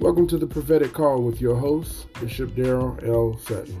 Welcome to the prophetic call with your host, Bishop Daryl L. Sutton.